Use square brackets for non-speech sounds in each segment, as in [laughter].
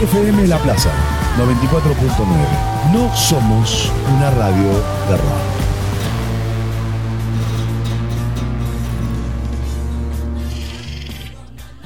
FM La Plaza 94.9. No somos una radio de rock.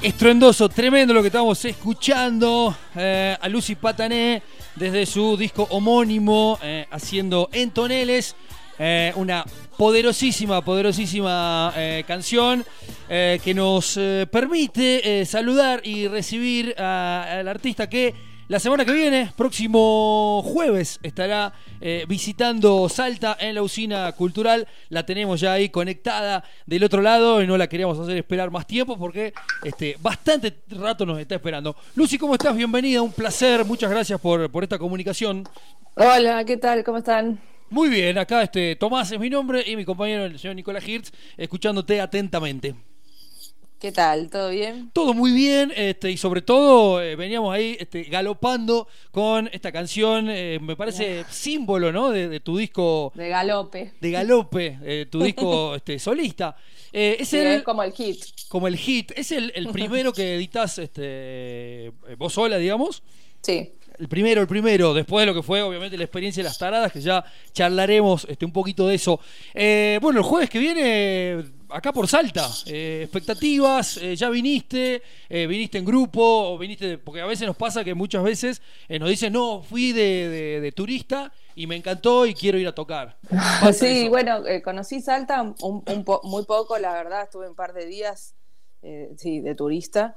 Estruendoso, tremendo lo que estamos escuchando eh, a Lucy Patané desde su disco homónimo eh, haciendo en toneles. Eh, una poderosísima, poderosísima canción que nos permite saludar y recibir al artista que la semana que viene, próximo jueves, estará eh, visitando Salta en la usina cultural. La tenemos ya ahí conectada del otro lado y no la queríamos hacer esperar más tiempo porque este, bastante rato nos está esperando. Lucy, ¿cómo estás? Bienvenida, un placer. Muchas gracias por, por esta comunicación. Hola, ¿qué tal? ¿Cómo están? Muy bien, acá este, Tomás es mi nombre y mi compañero, el señor Nicolás Hirtz, escuchándote atentamente. ¿Qué tal? ¿Todo bien? Todo muy bien, este, y sobre todo eh, veníamos ahí este, galopando con esta canción, eh, me parece símbolo, ¿no? De, tu disco. De galope. De galope, eh, tu disco [laughs] este, solista. es, el, como el hit. Como el hit. ¿Es el, primero que editas este, vos sola, digamos? Sí. El primero, el primero, después de lo que fue obviamente la experiencia de las taradas, que ya charlaremos este, un poquito de eso. bueno, el jueves que viene acá por Salta. Eh, expectativas, eh, ya viniste, eh, viniste en grupo, o viniste, porque a veces nos pasa que muchas veces nos dicen, no, fui de, turista y me encantó y quiero ir a tocar. [laughs] Sí, bueno, conocí Salta un, muy poco, la verdad, estuve un par de días, sí, de turista.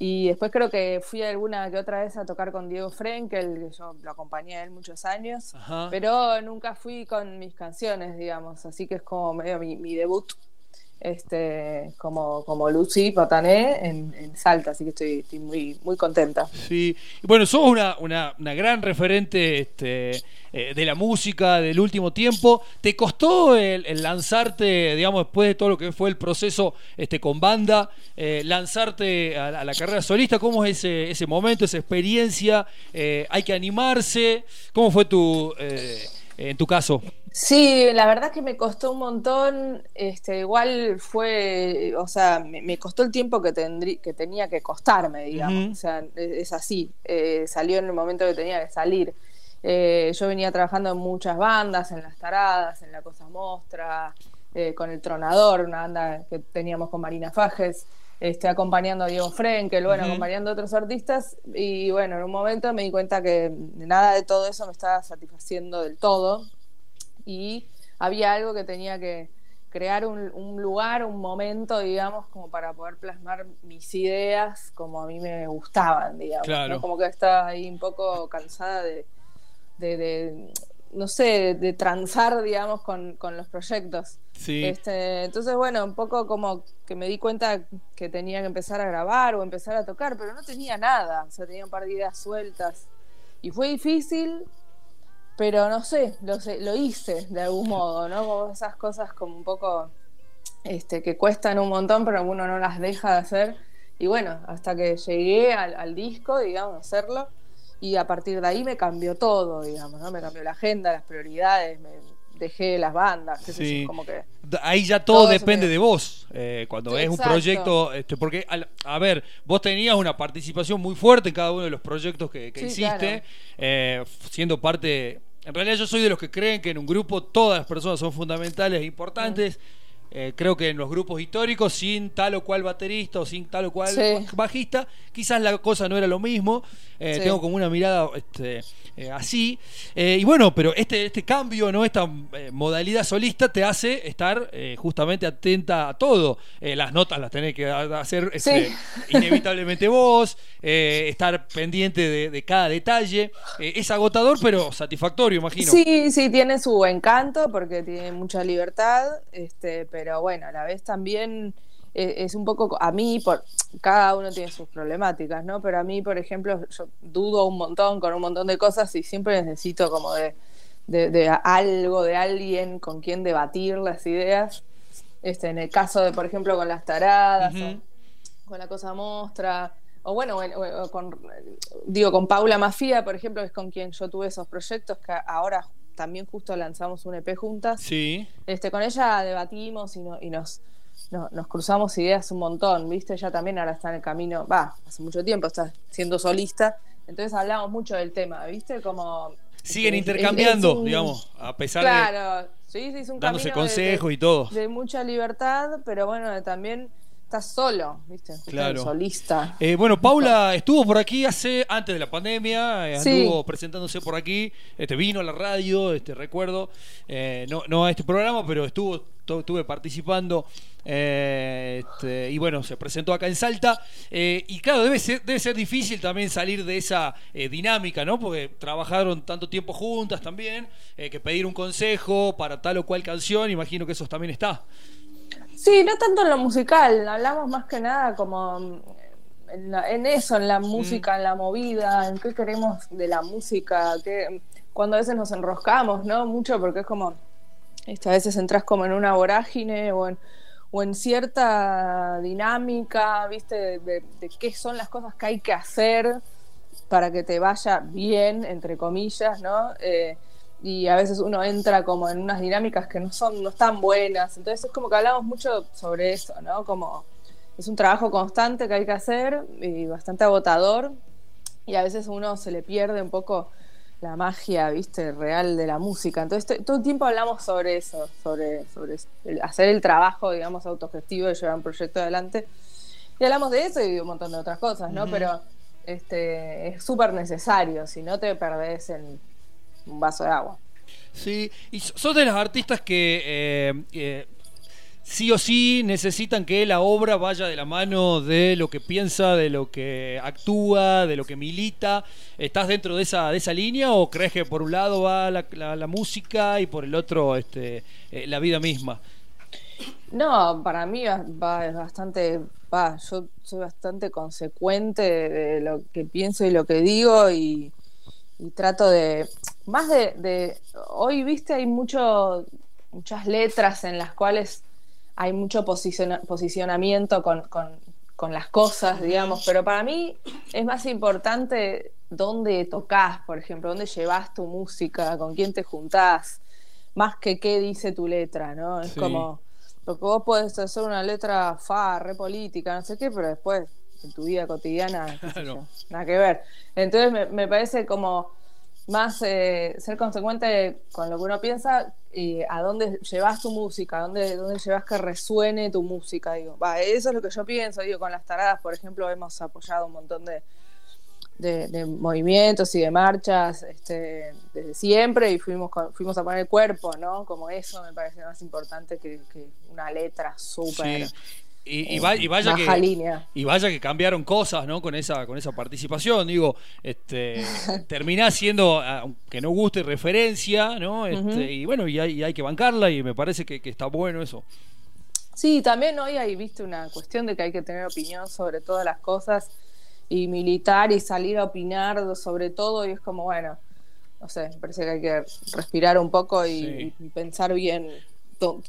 Y después creo que fui alguna que otra vez a tocar con Diego Frenkel, que yo lo acompañé a él muchos años, pero nunca fui con mis canciones, digamos, así que es como medio mi debut este, como, como Lucy Patané en, Salta, así que estoy, muy, muy contenta. Sí, bueno, sos una, una, gran referente este, eh, de la música del último tiempo. ¿Te costó el, lanzarte, digamos, después de todo lo que fue el proceso este, con banda, eh, lanzarte a, la carrera solista? ¿Cómo es ese, ese momento, esa experiencia? Eh, ¿Hay que animarse? ¿Cómo fue tu, en tu caso? Sí, la verdad que me costó un montón, este, igual fue, o sea, me, costó el tiempo que, que tenía que costarme, digamos, o sea, es, así, eh, salió en el momento que tenía que salir. Eh, yo venía trabajando en muchas bandas, en Las Taradas, en La Cosa Mostra, eh, con El Tronador, una banda que teníamos con Marina Fajes, este, acompañando a Diego Frenkel, bueno, acompañando a otros artistas, y bueno, en un momento me di cuenta que nada de todo eso me estaba satisfaciendo del todo, y había algo que tenía que crear un, lugar, un momento, digamos, como para poder plasmar mis ideas como a mí me gustaban, digamos. Como que estaba ahí un poco cansada de, de, no sé, de, transar, digamos, con, con los proyectos. Sí. Este, entonces, bueno, un poco como que me di cuenta que tenía que empezar a grabar o empezar a tocar, pero no tenía nada, o sea, tenía un par de ideas sueltas. Y fue difícil, pero no sé, lo, lo hice de algún modo, ¿no? Como esas cosas como un poco este, que cuestan un montón, pero uno no las deja de hacer. Y bueno, hasta que llegué al, disco, digamos, a hacerlo, y a partir de ahí me cambió todo, digamos, ¿no? Me cambió la agenda, las prioridades, me dejé las bandas, qué sé yo, como que... Ahí ya todo, depende de vos, eh, cuando es un proyecto, este, porque, a ver, vos tenías una participación muy fuerte en cada uno de los proyectos que, hiciste, eh, siendo parte en realidad yo soy de los que creen que en un grupo todas las personas son fundamentales e importantes. Eh, creo que en los grupos históricos, sin tal o cual baterista o sin tal o cual bajista, quizás la cosa no era lo mismo. Eh, tengo como una mirada este, eh, así. y bueno, pero este, este cambio, ¿no? esta modalidad solista te hace estar justamente atenta a todo. las notas las tenés que hacer este, [laughs] inevitablemente vos, estar pendiente de, cada detalle. es agotador, pero satisfactorio, imagino. Sí, sí, tiene su encanto porque tiene mucha libertad. Este, pero bueno, a la vez también eh, es un poco, a mí, por, cada uno tiene sus problemáticas, ¿no? Pero a mí, por ejemplo, yo dudo un montón con un montón de cosas y siempre necesito como de, de, algo, de alguien con quien debatir las ideas. Este, en el caso de, por ejemplo, con las taradas, con la cosa mostra, o bueno, con, digo, con Paula Mafia, por ejemplo, es con quien yo tuve esos proyectos que ahora también justo lanzamos un EP juntas. Sí. Este, con ella debatimos y, y nos, nos cruzamos ideas un montón, ¿viste? Ella también ahora está en el camino, va, hace mucho tiempo está siendo solista Entonces hablamos mucho del tema, ¿viste? Como... Siguen intercambiando, digamos, a pesar de... Claro, sí, sí, es un dándose consejos y todo. De mucha libertad, pero bueno, también estás solo, ¿viste? Claro. Solista. Eh, bueno, Paula estuvo por aquí hace antes de la pandemia, eh, estuvo presentándose por aquí, este vino a la radio, este recuerdo, eh, no, no a este programa, pero estuvo estuve participando este, y bueno, se presentó acá en Salta y claro, debe ser, debe ser difícil también salir de esa dinámica, ¿no? Porque trabajaron tanto tiempo juntas también, que pedir un consejo para tal o cual canción, imagino que eso también está. Sí, no tanto en lo musical, hablamos más que nada como mm, en, eso, en la música, en la movida, en qué queremos de la música, que cuando a veces nos enroscamos, ¿no? Mucho porque es como, a veces entras como en una vorágine o en, o en cierta dinámica, ¿viste? De, de, qué son las cosas que hay que hacer para que te vaya bien, entre comillas, ¿no? Eh, y a veces uno entra como en unas dinámicas que no son, no están buenas. Entonces es como que hablamos mucho sobre eso, ¿no? Como es un trabajo constante que hay que hacer y bastante agotador. Y a veces uno se le pierde un poco la magia, viste, real de la música. Entonces todo el tiempo hablamos sobre eso, sobre, sobre hacer el trabajo, digamos, autogestivo de llevar un proyecto adelante. Y hablamos de eso y de un montón de otras cosas, ¿no? Pero este, es súper necesario, si no te perdés en un vaso de agua. Sí, y sos de los artistas que eh, eh, sí o sí necesitan que la obra vaya de la mano de lo que piensa, de lo que actúa, de lo que milita. ¿Estás dentro de esa, de esa línea o crees que por un lado va la, música y por el otro este, eh, la vida misma? No, para mí va, es bastante, va, yo soy bastante consecuente de lo que pienso y lo que digo y, y trato de, más de, hoy, viste, hay mucho, muchas letras en las cuales hay mucho posicionamiento con, con, las cosas, digamos, pero para mí es más importante dónde tocas, por ejemplo, dónde llevas tu música, con quién te juntás, más que qué dice tu letra, ¿no? Es como, porque vos puedes hacer una letra fa, re política, no sé qué, pero después en tu vida cotidiana, nada que ver. Entonces me, parece como más eh, ser consecuente con lo que uno piensa y a dónde llevas tu música, a dónde, dónde llevas que resuene tu música. Digo, va, eso es lo que yo pienso. Digo, con las taradas, por ejemplo, hemos apoyado un montón de, de, movimientos y de marchas este, desde siempre y fuimos, fuimos a poner el cuerpo, ¿no? Como eso me parece más importante que, una letra súper. Y, vaya que y vaya que cambiaron cosas no con esa con esa participación. Digo este [laughs] termina siendo aunque no guste referencia no este, y bueno y hay, hay, que bancarla y me parece que, está bueno eso. Sí también hoy hay viste una cuestión de que hay que tener opinión sobre todas las cosas y militar y salir a opinar sobre todo y es como bueno no sé me parece que hay que respirar un poco y, pensar bien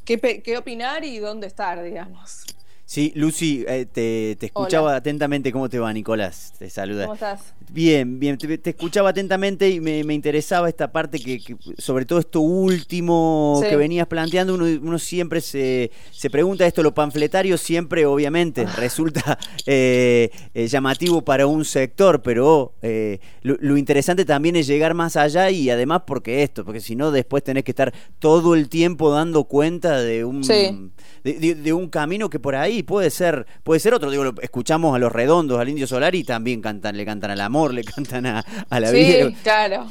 qué, qué opinar y dónde estar digamos Sí, Lucy, eh, te, escuchaba atentamente. ¿Cómo te va, Nicolás? Te saluda. ¿Cómo estás? Bien, bien. Te, escuchaba atentamente y me, interesaba esta parte que, sobre todo esto último que venías planteando, uno, siempre se, se, pregunta esto, lo panfletario siempre, obviamente, ah. resulta eh, eh, llamativo para un sector, pero lo, interesante también es llegar más allá y además porque esto, porque si no después tenés que estar todo el tiempo dando cuenta de un, de un camino que por ahí puede ser, puede ser otro. Digo, escuchamos a los redondos, al Indio Solar y también cantan, le cantan al amor, le cantan a, la vida. Sí, claro.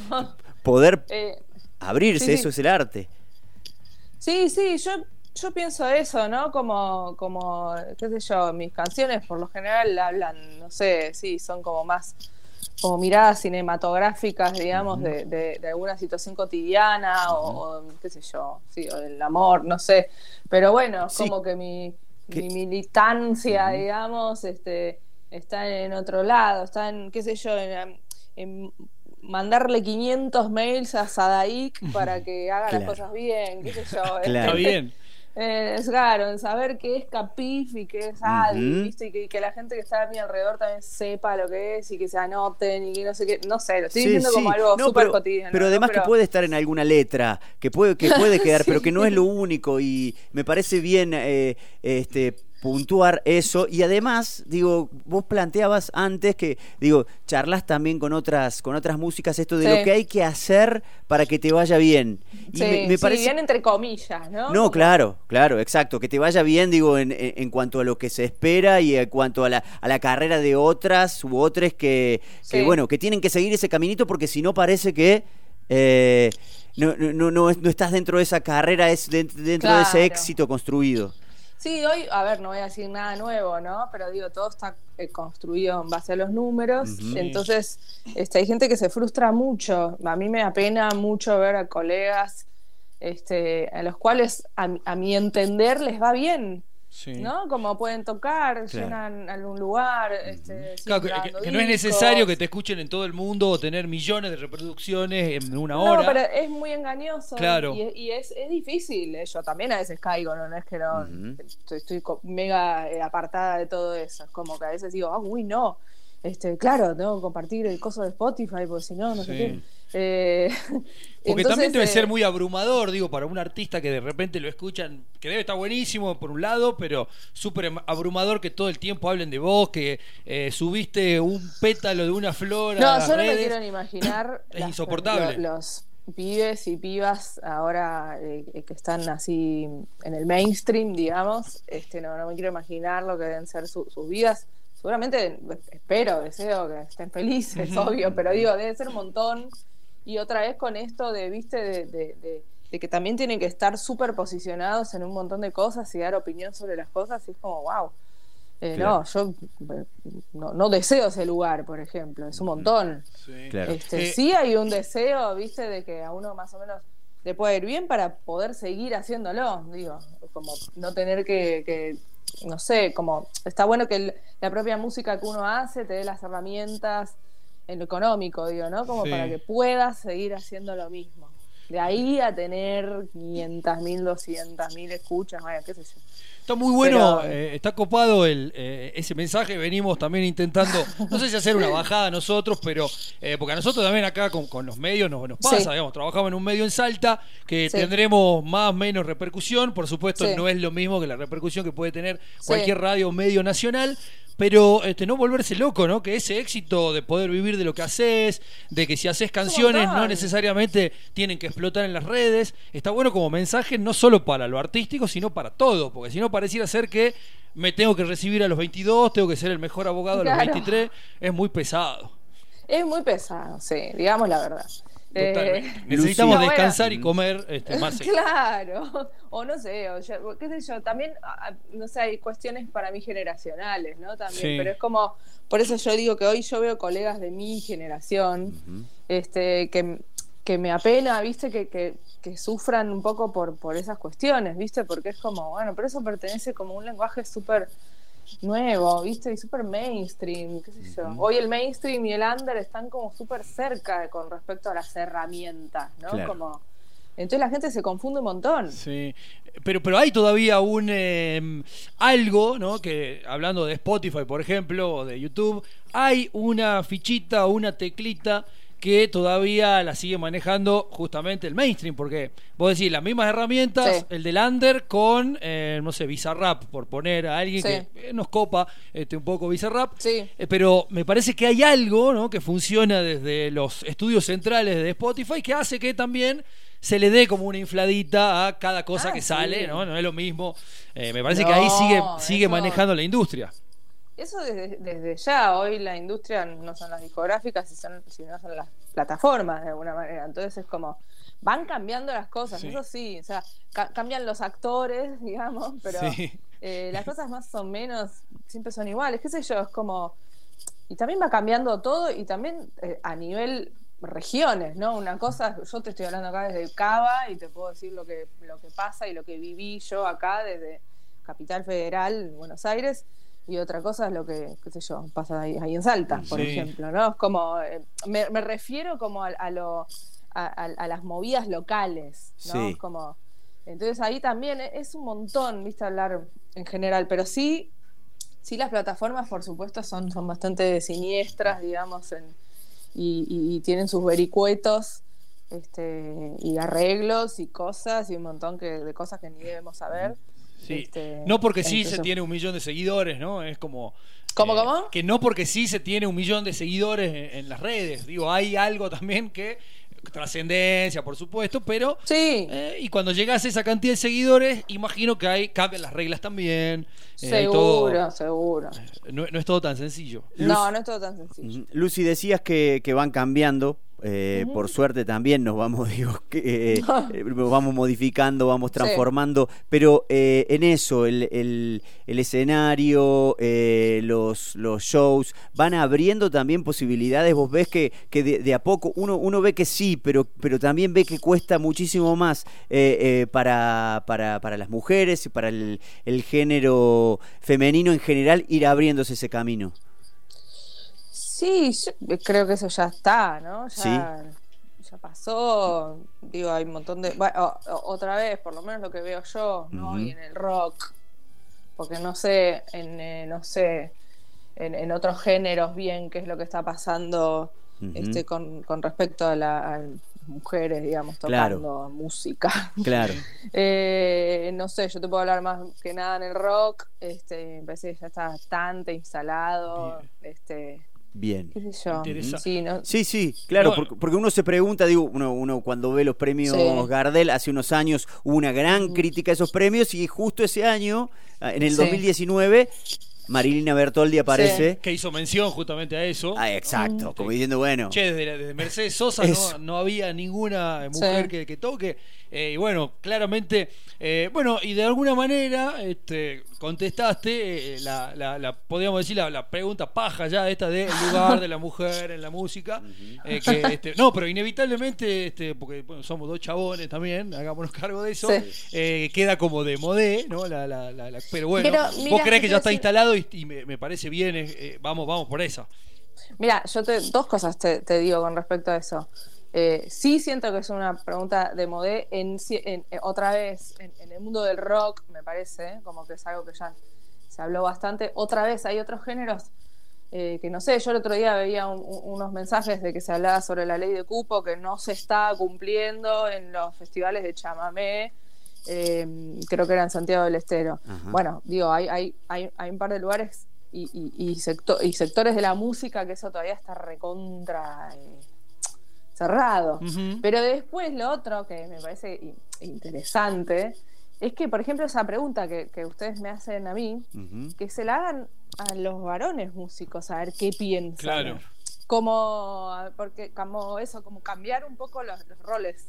Poder [laughs] eh, abrirse, eso es el arte. Sí, sí, yo, yo pienso eso, ¿no? Como, como, qué sé yo, mis canciones por lo general hablan, no sé, sí, son como más como miradas cinematográficas, digamos, de, de, alguna situación cotidiana o, qué sé yo, sí, o del amor, no sé. Pero bueno, como que mi, mi militancia, digamos, este, está en otro lado, está en, qué sé yo, en, mandarle 500 mails a Sadaik para [laughs] que haga las cosas bien, qué sé yo. [laughs] Claro. Está bien. Eh, es claro, en saber qué es Capif y qué es ADI, Y que, la gente que está a mi alrededor también sepa lo que es y que se anoten y que no sé qué, no sé, lo estoy diciendo como algo súper cotidiano. Pero además que puede estar en alguna letra, que puede, que puede [laughs] quedar, pero que no es lo único y me parece bien eh, este puntuar eso. Y además digo vos planteabas antes que digo charlas también con otras con otras músicas esto de lo que hay que hacer para que te vaya bien. Y me, parece bien entre comillas no no claro claro exacto que te vaya bien digo en, en, cuanto a lo que se espera y en cuanto a la, a la carrera de otras u otras que, que bueno que tienen que seguir ese caminito porque si no parece que eh, no, no, no, no, estás dentro de esa carrera, es dentro de ese éxito construido. Sí, hoy, a ver, no voy a decir nada nuevo, ¿no? Pero digo, todo está eh, construido en base a los números. Entonces, este, hay gente que se frustra mucho. A mí me apena mucho ver a colegas este, a los cuales, a, a mi entender, les va bien. ¿No? Como pueden tocar, llenan algún lugar. Este, que, no es necesario que te escuchen en todo el mundo o tener millones de reproducciones en una hora. No, pero es muy engañoso. Claro. Y, es, es, difícil. Eh, yo también a veces caigo, no, es que no. Estoy, mega eh, apartada de todo eso. Es como que a veces digo, ah, uy, no. Este, claro, tengo que compartir el coso de Spotify, porque si no, no sé qué. Eh, [laughs] Porque también debe ser eh, muy abrumador, digo, para un artista que de repente lo escuchan, que debe estar buenísimo por un lado, pero súper abrumador que todo el tiempo hablen de vos, que eh, subiste un pétalo de una flor. No, yo no me quiero ni imaginar. [coughs] es insoportable. Los, pibes y pibas ahora que están así en el mainstream, digamos, este no, no me quiero imaginar lo que deben ser sus vidas seguramente espero, deseo que estén felices, obvio, pero digo, debe ser un montón y otra vez con esto de, viste, de, que también tienen que estar súper posicionados en un montón de cosas y dar opinión sobre las cosas, y es como, wow. Eh, no, yo no, deseo ese lugar, por ejemplo, es un montón. Sí, claro. este, eh, sí hay un deseo, viste, de que a uno más o menos le puede ir bien para poder seguir haciéndolo, digo, como no tener que, no sé, como está bueno que la propia música que uno hace te dé las herramientas en lo económico, digo, ¿no? Como para que puedas seguir haciendo lo mismo. De ahí a tener 500 mil, 200 mil escuchas, vaya, qué sé yo. Está muy bueno, eh, está copado el, eh, ese mensaje. Venimos también intentando, no sé si hacer una bajada nosotros, pero eh, porque a nosotros también acá con, los medios nos, nos pasa, digamos, trabajamos en un medio en Salta que tendremos más o menos repercusión. Por supuesto, no es lo mismo que la repercusión que puede tener cualquier radio o medio nacional, pero este, no volverse loco, ¿no? Que ese éxito de poder vivir de lo que haces, de que si haces canciones no necesariamente tienen que explotar en las redes, está bueno como mensaje no solo para lo artístico, sino para todo, porque si no pareciera ser que me tengo que recibir a los 22, tengo que ser el mejor abogado a los 23, es muy pesado. Es muy pesado, sí, digamos la verdad. Eh, [laughs] Necesitamos descansar y comer este, más. [laughs] claro, o no sé, o qué sé yo, también, no sé, hay cuestiones para mí generacionales, ¿no? También, pero es como, por eso yo digo que hoy yo veo colegas de mi generación, este, que, que me apena, viste, que, que, que, sufran un poco por, por esas cuestiones, viste, porque es como, bueno, pero eso pertenece como un lenguaje súper nuevo, ¿viste? Y súper mainstream, qué sé yo. Hoy el mainstream y el under están como súper cerca con respecto a las herramientas, ¿no? Como... Entonces la gente se confunde un montón. Sí, pero, pero hay todavía un em, algo, ¿no? Que hablando de Spotify, por ejemplo, o de YouTube, hay una fichita o una teclita que todavía la sigue manejando justamente el mainstream, porque vos decís las mismas herramientas, el del under con, eh, no sé, Bizarrap, por poner a alguien que eh, nos copa este, un poco Bizarrap, sí. Eh, pero me parece que hay algo ¿no? que funciona desde los estudios centrales de Spotify que hace que también se le dé como una infladita a cada cosa ah, que sale, ¿no? No es lo mismo. me parece que ahí sigue, sigue manejando la industria. Eso desde, ya, hoy la industria no son las discográficas, sino son las plataformas de alguna manera. Entonces es como, van cambiando las cosas, eso sí, o sea, cambian los actores, [laughs] digamos, pero eh, las [laughs] cosas más o menos siempre son iguales, qué sé yo, es como... Y también va cambiando todo y también eh, a nivel regiones, ¿no? Una cosa, yo te estoy hablando acá desde Cava y te puedo decir lo que, lo que pasa y lo que viví yo acá desde Capital Federal, Buenos Aires, y otra cosa es lo que, qué sé yo, pasa ahí, en Salta, por ejemplo, ¿no? Es como, eh, me, refiero como a, lo, a, las movidas locales, ¿no? Como, entonces ahí también es un montón, viste, hablar en general, pero sí, sí las plataformas, por supuesto, son, son bastante siniestras, digamos, en, y, tienen sus vericuetos. Este, y arreglos y cosas y un montón que, de cosas que ni debemos saber Sí. Este, no porque sí se tiene un millón de seguidores, ¿no? Es como... ¿Cómo, eh, cómo? Que no porque sí se tiene un millón de seguidores en las redes. Digo, hay algo también que trascendencia, por supuesto, pero. Sí. Eh, y cuando llegas a esa cantidad de seguidores, imagino que hay, cambian las reglas también. Eh, seguro, seguro. No, es todo tan sencillo. no, no es todo tan sencillo. Lucy, decías que, que van cambiando eh, por suerte también nos vamos, [laughs] digo, eh, eh, vamos modificando, vamos transformando, pero en eso, el, escenario, los, los shows, van abriendo también posibilidades. Vos ves que, que de, a poco, uno, uno ve que sí, pero, pero también ve que cuesta muchísimo más para, para, para, las mujeres y para el, el género femenino en general ir abriéndose ese camino. Sí, creo que eso ya está, ¿no? Ya, ya pasó. Digo, hay un montón de. Bueno, otra vez, por lo menos lo que veo yo, ¿no? Y en el rock. Porque no sé, en, eh, no sé, en, otros géneros bien qué es lo que está pasando este, con, con respecto a, las mujeres, digamos, tocando música. Claro. [laughs] eh, no sé, yo te puedo hablar más que nada en el rock. Este, me parece que ya está bastante instalado. Este, Bien. Sí, sí, claro, porque, uno se pregunta, digo, uno, uno cuando ve los premios Gardel, hace unos años hubo una gran crítica a esos premios y justo ese año, en el 2019, Marilina Bertoldi aparece. Que hizo mención justamente a eso. Ah, exacto, como diciendo, bueno. Che, desde, Mercedes Sosa no, había ninguna mujer que, toque. Eh, y bueno, claramente, eh, bueno, y de alguna manera este, contestaste eh, la, la, podríamos decir, la, pregunta paja ya, esta del lugar de la mujer en la música. [laughs] Este, no, pero inevitablemente, este, porque somos dos chabones también, hagámonos cargo de eso, queda como de modé, ¿no? pero bueno, vos crees que ya está instalado y, me, parece bien, vamos, vamos por eso. Mira, yo te, dos cosas te, te digo con respecto a eso. Eh, sí siento que es una pregunta de modé. En, eh, otra vez, en, el mundo del rock, me parece, como que es algo que ya se habló bastante. Otra vez, hay otros géneros eh, que no sé. Yo el otro día veía unos mensajes de que se hablaba sobre la ley de cupo que no se está cumpliendo en los festivales de chamamé. creo que era en Santiago del Estero. Bueno, digo, hay, hay, hay, hay, un par de lugares y, y, y, sectores de la música que eso todavía está recontra cerrado. Pero después lo otro que me parece interesante es que, por ejemplo, esa pregunta que, ustedes me hacen a mí, que se la hagan a los varones músicos, a ver qué piensan. Claro. Como porque como eso como cambiar un poco los, roles.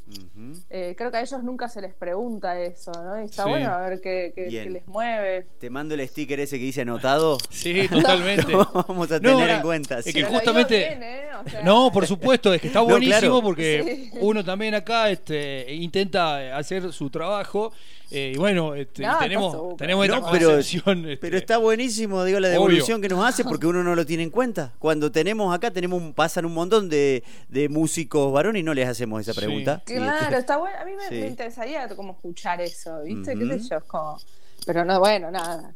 Eh, creo que a ellos nunca se les pregunta eso no y está bueno a ver qué, les mueve. Te mando el sticker ese que dice anotado. Sí totalmente. [laughs] Vamos a tener en cuenta es que justamente ¿eh? No por supuesto es que está [laughs] buenísimo porque uno también acá este intenta hacer su trabajo eh, y bueno, este, tenemos, tenemos esta pero, este, pero está buenísimo, digo, la devolución que nos hace porque uno no lo tiene en cuenta. Cuando tenemos acá, tenemos pasan un montón de, de músicos varones y no les hacemos esa pregunta. Claro, está bueno. A mí me, interesaría como escuchar eso, ¿viste? ¿Qué sé yo? Como... Pero no, bueno, nada.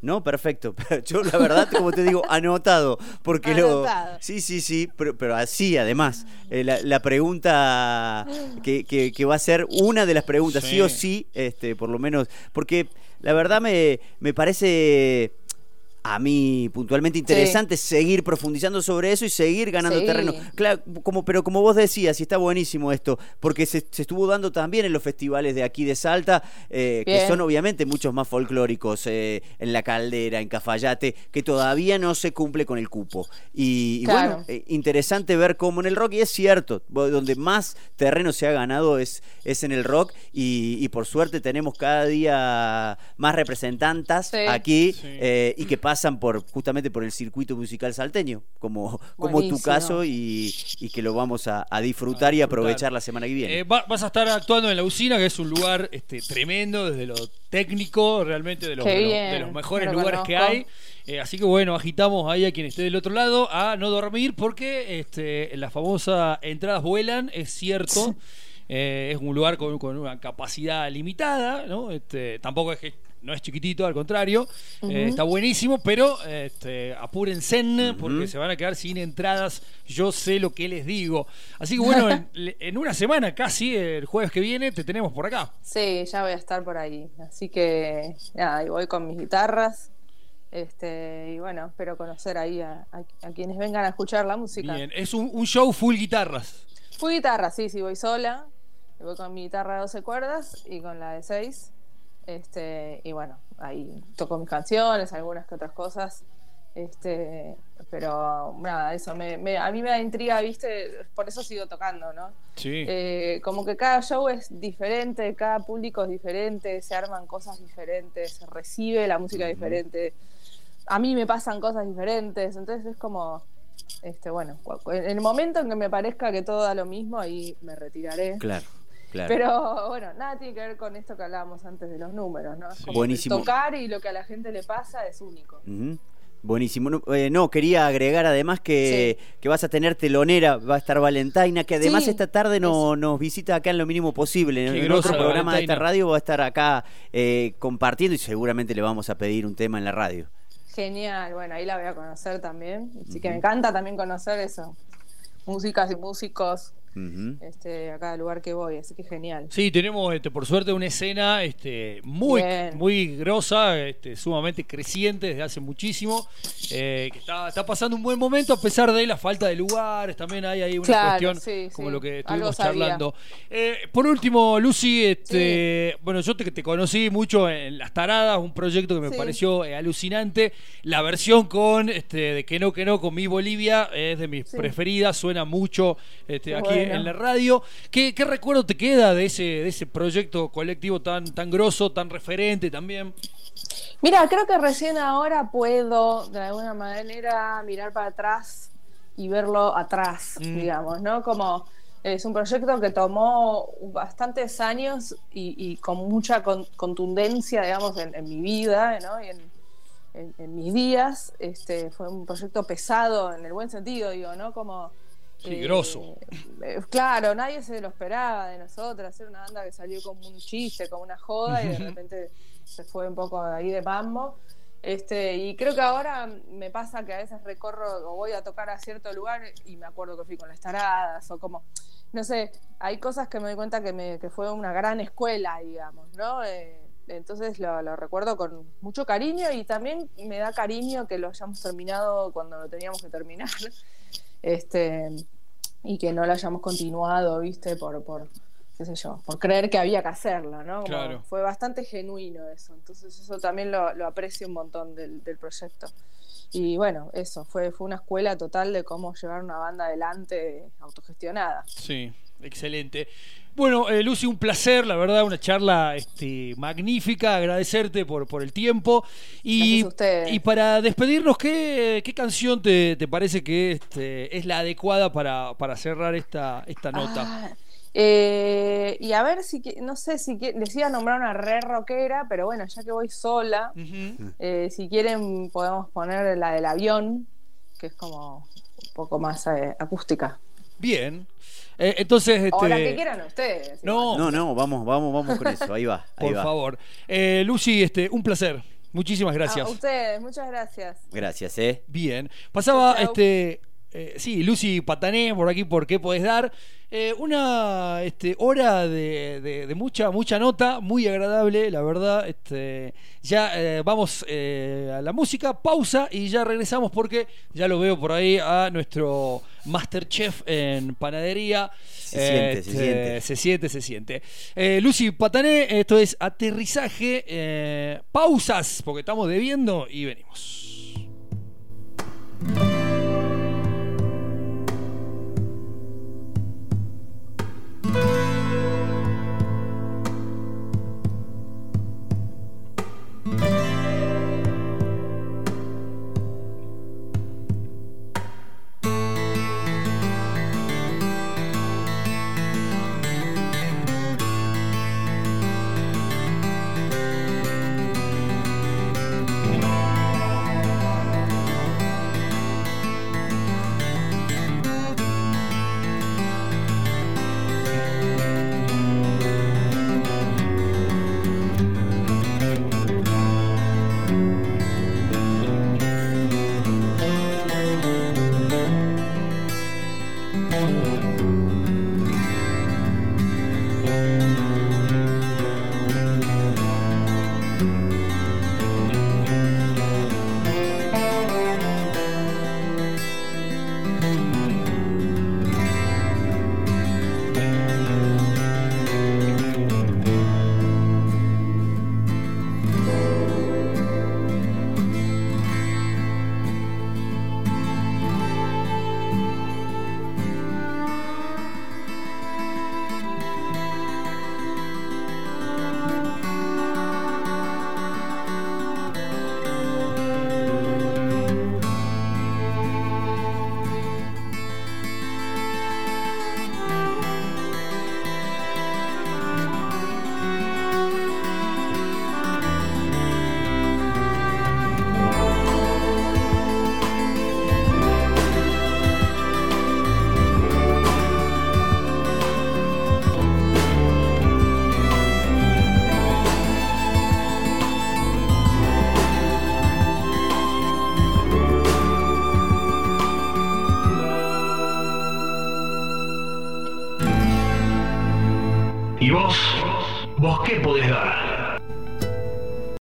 No, perfecto. [laughs] Yo la verdad, como te digo, anotado, porque lo sí, sí, sí, pero, así además eh, la, pregunta que, que, va a ser una de las preguntas, sí. o sí, este, por lo menos, porque la verdad me, me parece a mí puntualmente interesante seguir profundizando sobre eso y seguir ganando terreno. Claro, como, pero como vos decías, y está buenísimo esto, porque se, estuvo dando también en los festivales de aquí de Salta, eh, que son obviamente muchos más folclóricos, eh, en La Caldera, en Cafayate, que todavía no se cumple con el cupo. Y, bueno, eh, interesante ver cómo en el rock, y es cierto, donde más terreno se ha ganado es, es en el rock, y, por suerte tenemos cada día más representantes aquí, y que pasan por justamente por el circuito musical salteño, como, [laughs] como tu caso, y, que lo vamos a, disfrutar y aprovechar la semana que viene. Eh, vas a estar actuando en la usina, que es un lugar este, tremendo desde lo técnico, realmente de los, de los, mejores lugares que hay. Eh, así que bueno, agitamos ahí a quien esté del otro lado a no dormir porque este, la famosa entradas vuelan, es cierto. [laughs] Eh, es un lugar con, con, una capacidad limitada, ¿no? Este, tampoco es que no es chiquitito, al contrario, eh, está buenísimo, pero este, apúrense porque se van a quedar sin entradas. Yo sé lo que les digo. Así que bueno, [laughs] en, una semana casi, el jueves que viene, te tenemos por acá. Sí, ya voy a estar por ahí. Así que nada, y voy con mis guitarras. Este, y bueno, espero conocer ahí a, quienes vengan a escuchar la música. Bien, es un, un show full guitarras. Full guitarras, sí, sí, voy sola. Voy con mi guitarra de 12 cuerdas y con la de 6. Este, y bueno, ahí toco mis canciones, algunas que otras cosas. Este, pero nada, eso me, a mí me da intriga, ¿viste? Por eso sigo tocando, ¿no? Sí. Eh, como que cada show es diferente, cada público es diferente, se arman cosas diferentes, se recibe la música diferente. A mí me pasan cosas diferentes, entonces es como, este, bueno, en el momento en que me parezca que todo da lo mismo, ahí me retiraré. Claro. Pero bueno, nada tiene que ver con esto que hablábamos antes de los números, ¿no? Buenísimo. Tocar y lo que a la gente le pasa es único. Buenísimo. No, eh, no, quería agregar además que, que, vas a tener telonera, va a estar Valentina, que además esta tarde no, nos visita acá en lo mínimo posible. En otro programa de esta radio va a estar acá eh, compartiendo y seguramente le vamos a pedir un tema en la radio. Genial, bueno, ahí la voy a conocer también. Así que me encanta también conocer eso. Músicas y músicos este, a cada lugar que voy, así que genial. Sí, tenemos este, por suerte una escena este, muy, muy grosa, este, sumamente creciente desde hace muchísimo, eh, que está, está, pasando un buen momento a pesar de la falta de lugares, también hay ahí una cuestión como lo que estuvimos charlando. Eh, por último, Lucy, este, bueno, yo te, te, conocí mucho en Las Taradas, un proyecto que me pareció eh, alucinante, la versión con este, de Que no, que no, con mi Bolivia es de mis preferidas, suena mucho este, aquí en la radio. ¿Qué, recuerdo te queda de ese, de ese proyecto colectivo tan, tan grosso, tan referente también? Mira, creo que recién ahora puedo de alguna manera mirar para atrás y verlo atrás, mm. digamos, ¿no? Como es un proyecto que tomó bastantes años y, con mucha contundencia, digamos, en, mi vida, ¿no? Y en, mis días. Este, fue un proyecto pesado en el buen sentido, digo, ¿no? Como Peligroso. Eh, claro, nadie se lo esperaba de nosotras. Era una banda que salió como un chiste, como una joda, y de repente se fue un poco ahí de mambo. Este, y creo que ahora me pasa que a veces recorro o voy a tocar a cierto lugar y me acuerdo que fui con las taradas o como, no sé, hay cosas que me doy cuenta que, me, que fue una gran escuela, digamos, ¿no? Eh, entonces lo, lo, recuerdo con mucho cariño y también me da cariño que lo hayamos terminado cuando lo teníamos que terminar este, y que no lo hayamos continuado, ¿viste? Por, por, qué sé yo, por creer que había que hacerlo, ¿no? Fue bastante genuino eso, entonces eso también lo, aprecio un montón del, proyecto. Y bueno, eso, fue, fue una escuela total de cómo llevar una banda adelante autogestionada. Sí, excelente. Bueno, eh, Lucy, un placer, la verdad, una charla este, magnífica, agradecerte por, por el tiempo. Y, y para despedirnos, ¿qué, qué canción te, parece que este, es la adecuada para, cerrar esta, esta nota? Ah, eh, y a ver si, no sé si les iba a nombrar una re rockera, pero bueno, ya que voy sola, eh, si quieren podemos poner la del avión, que es como un poco más acústica. Bien. Eh, entonces, este... O la que quieran ustedes. No, no, no, vamos, vamos, vamos con eso. Ahí va. Por favor. Eh, Lucy, este, un placer. Muchísimas gracias. A ustedes, muchas gracias. Gracias, eh. Bien. Pasaba, este, eh, sí, Lucy Patané, por aquí, ¿por qué podés dar? Eh, una este, hora de, mucha, mucha nota, muy agradable, la verdad. Este, ya eh, vamos a la música, pausa y ya regresamos porque ya lo veo por ahí a nuestro Masterchef en panadería. Se siente, se siente. Se siente, se siente. Lucy Patané, esto es aterrizaje, pausas, porque estamos debiendo y venimos.